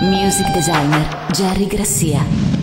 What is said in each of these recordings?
Music designer Jerry Grassia.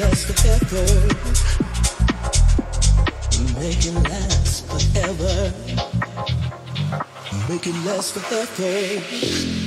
us together. Make it last forever. Make it last forever.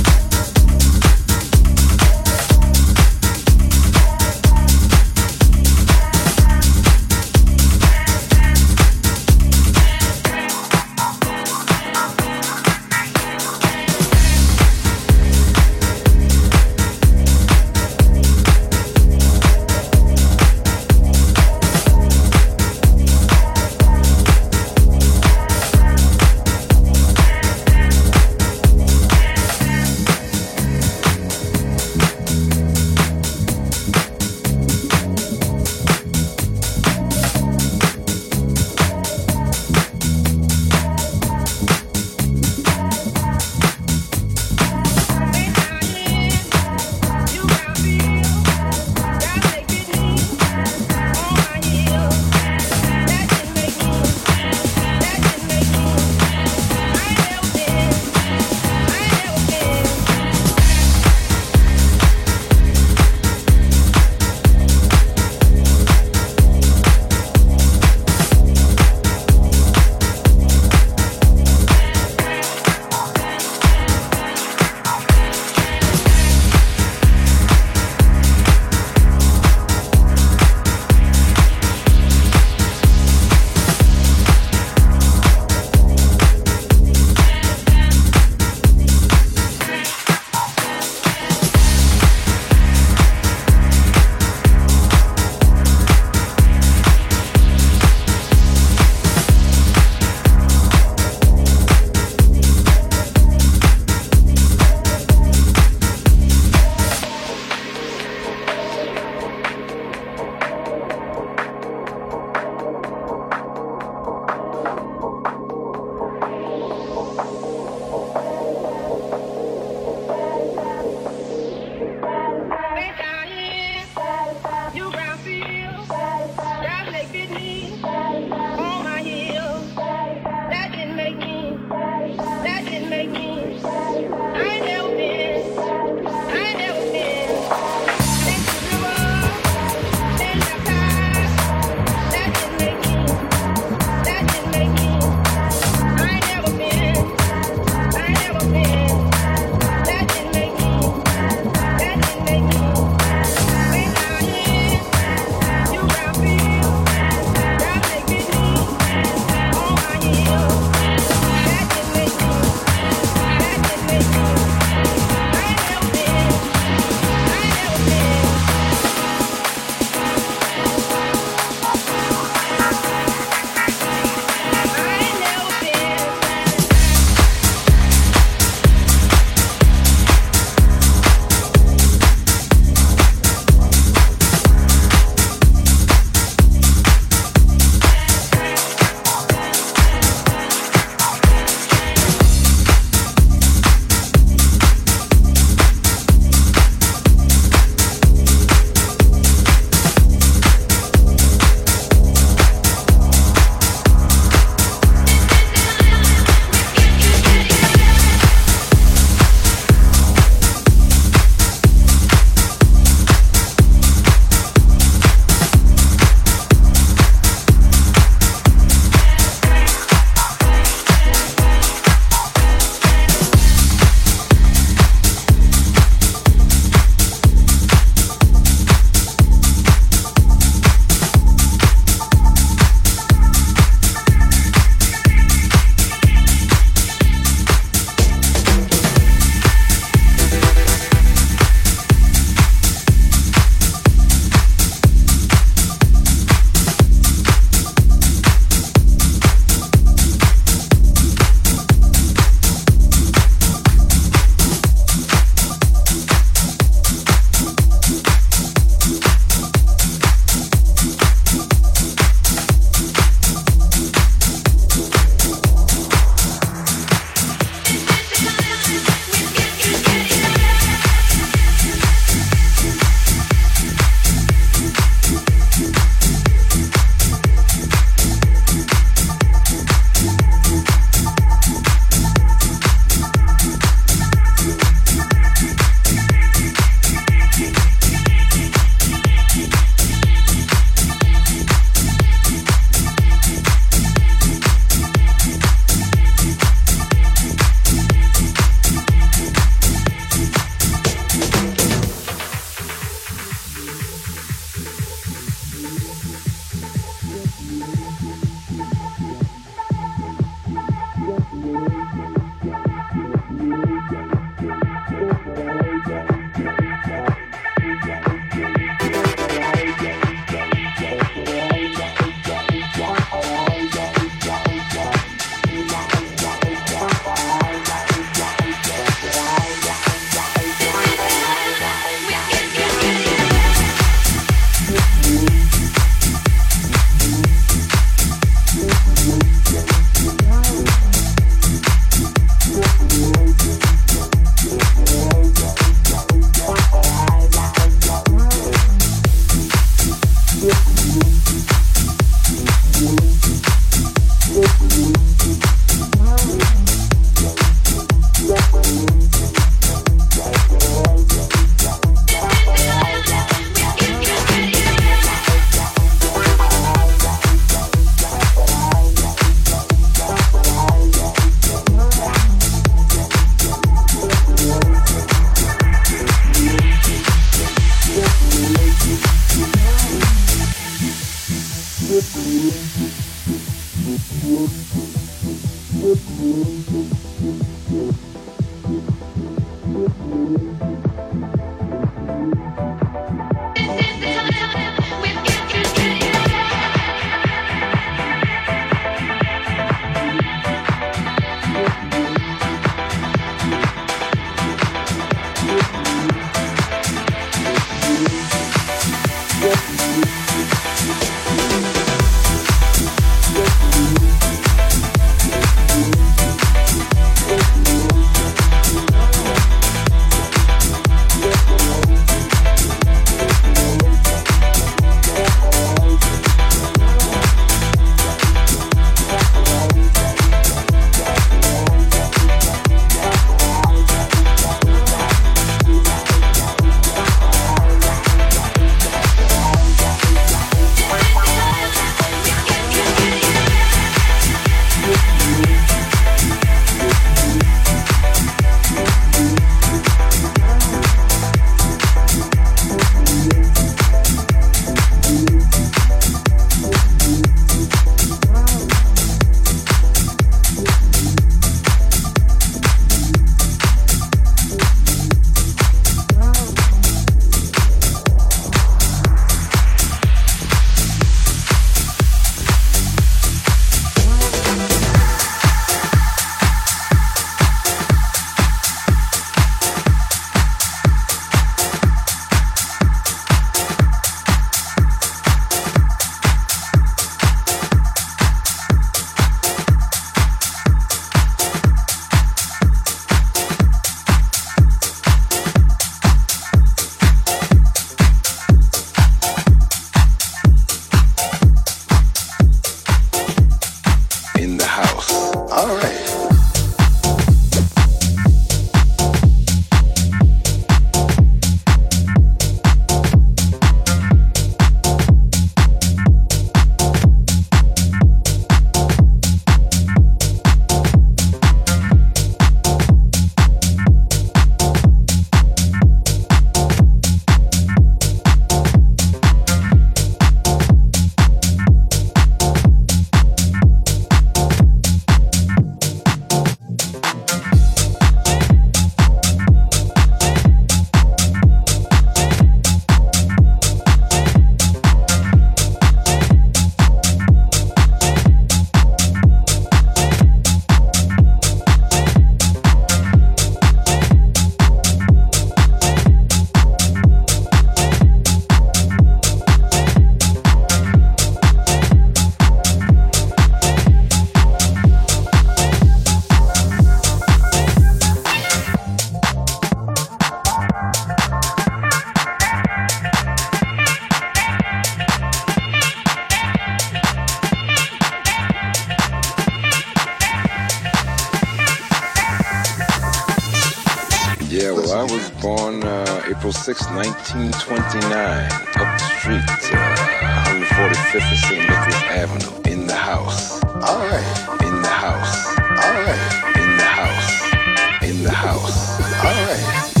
Avenue in the house. All right. In the house. All right. In the house. In the house. All right.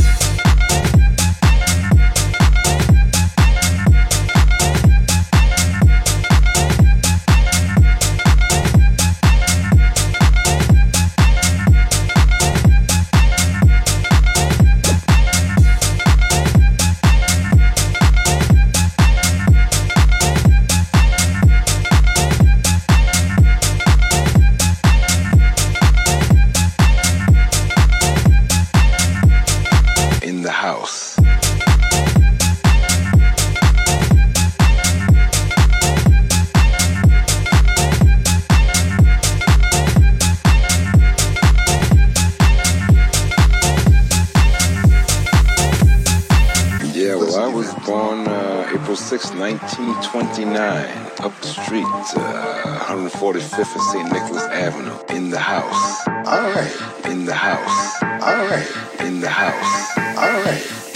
1929, up the street, uh, 145th and St. Nicholas Avenue, in the house. All right. In the house. All right. In the house. All right.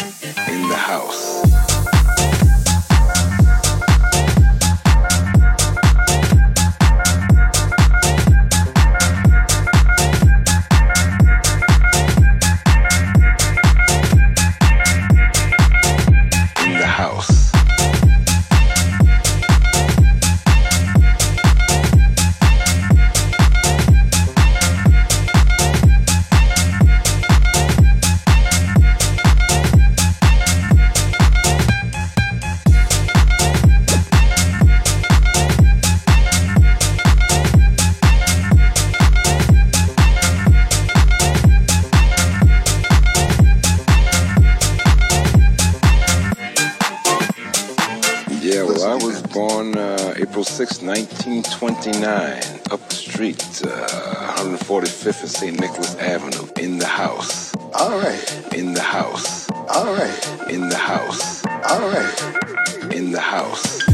06 1929, up the street, uh, 145th and St. Nicholas Avenue, in the house. All right. In the house. All right. In the house. All right. In the house.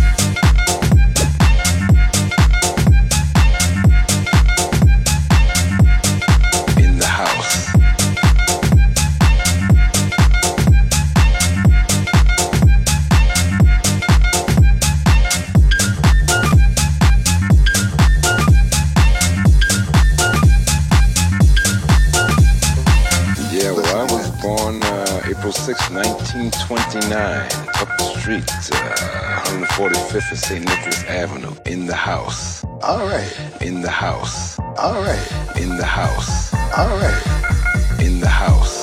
1929, up the street, uh, 145th and St. Nicholas Avenue, in the house. All right. In the house. All right. In the house. All right. In the house.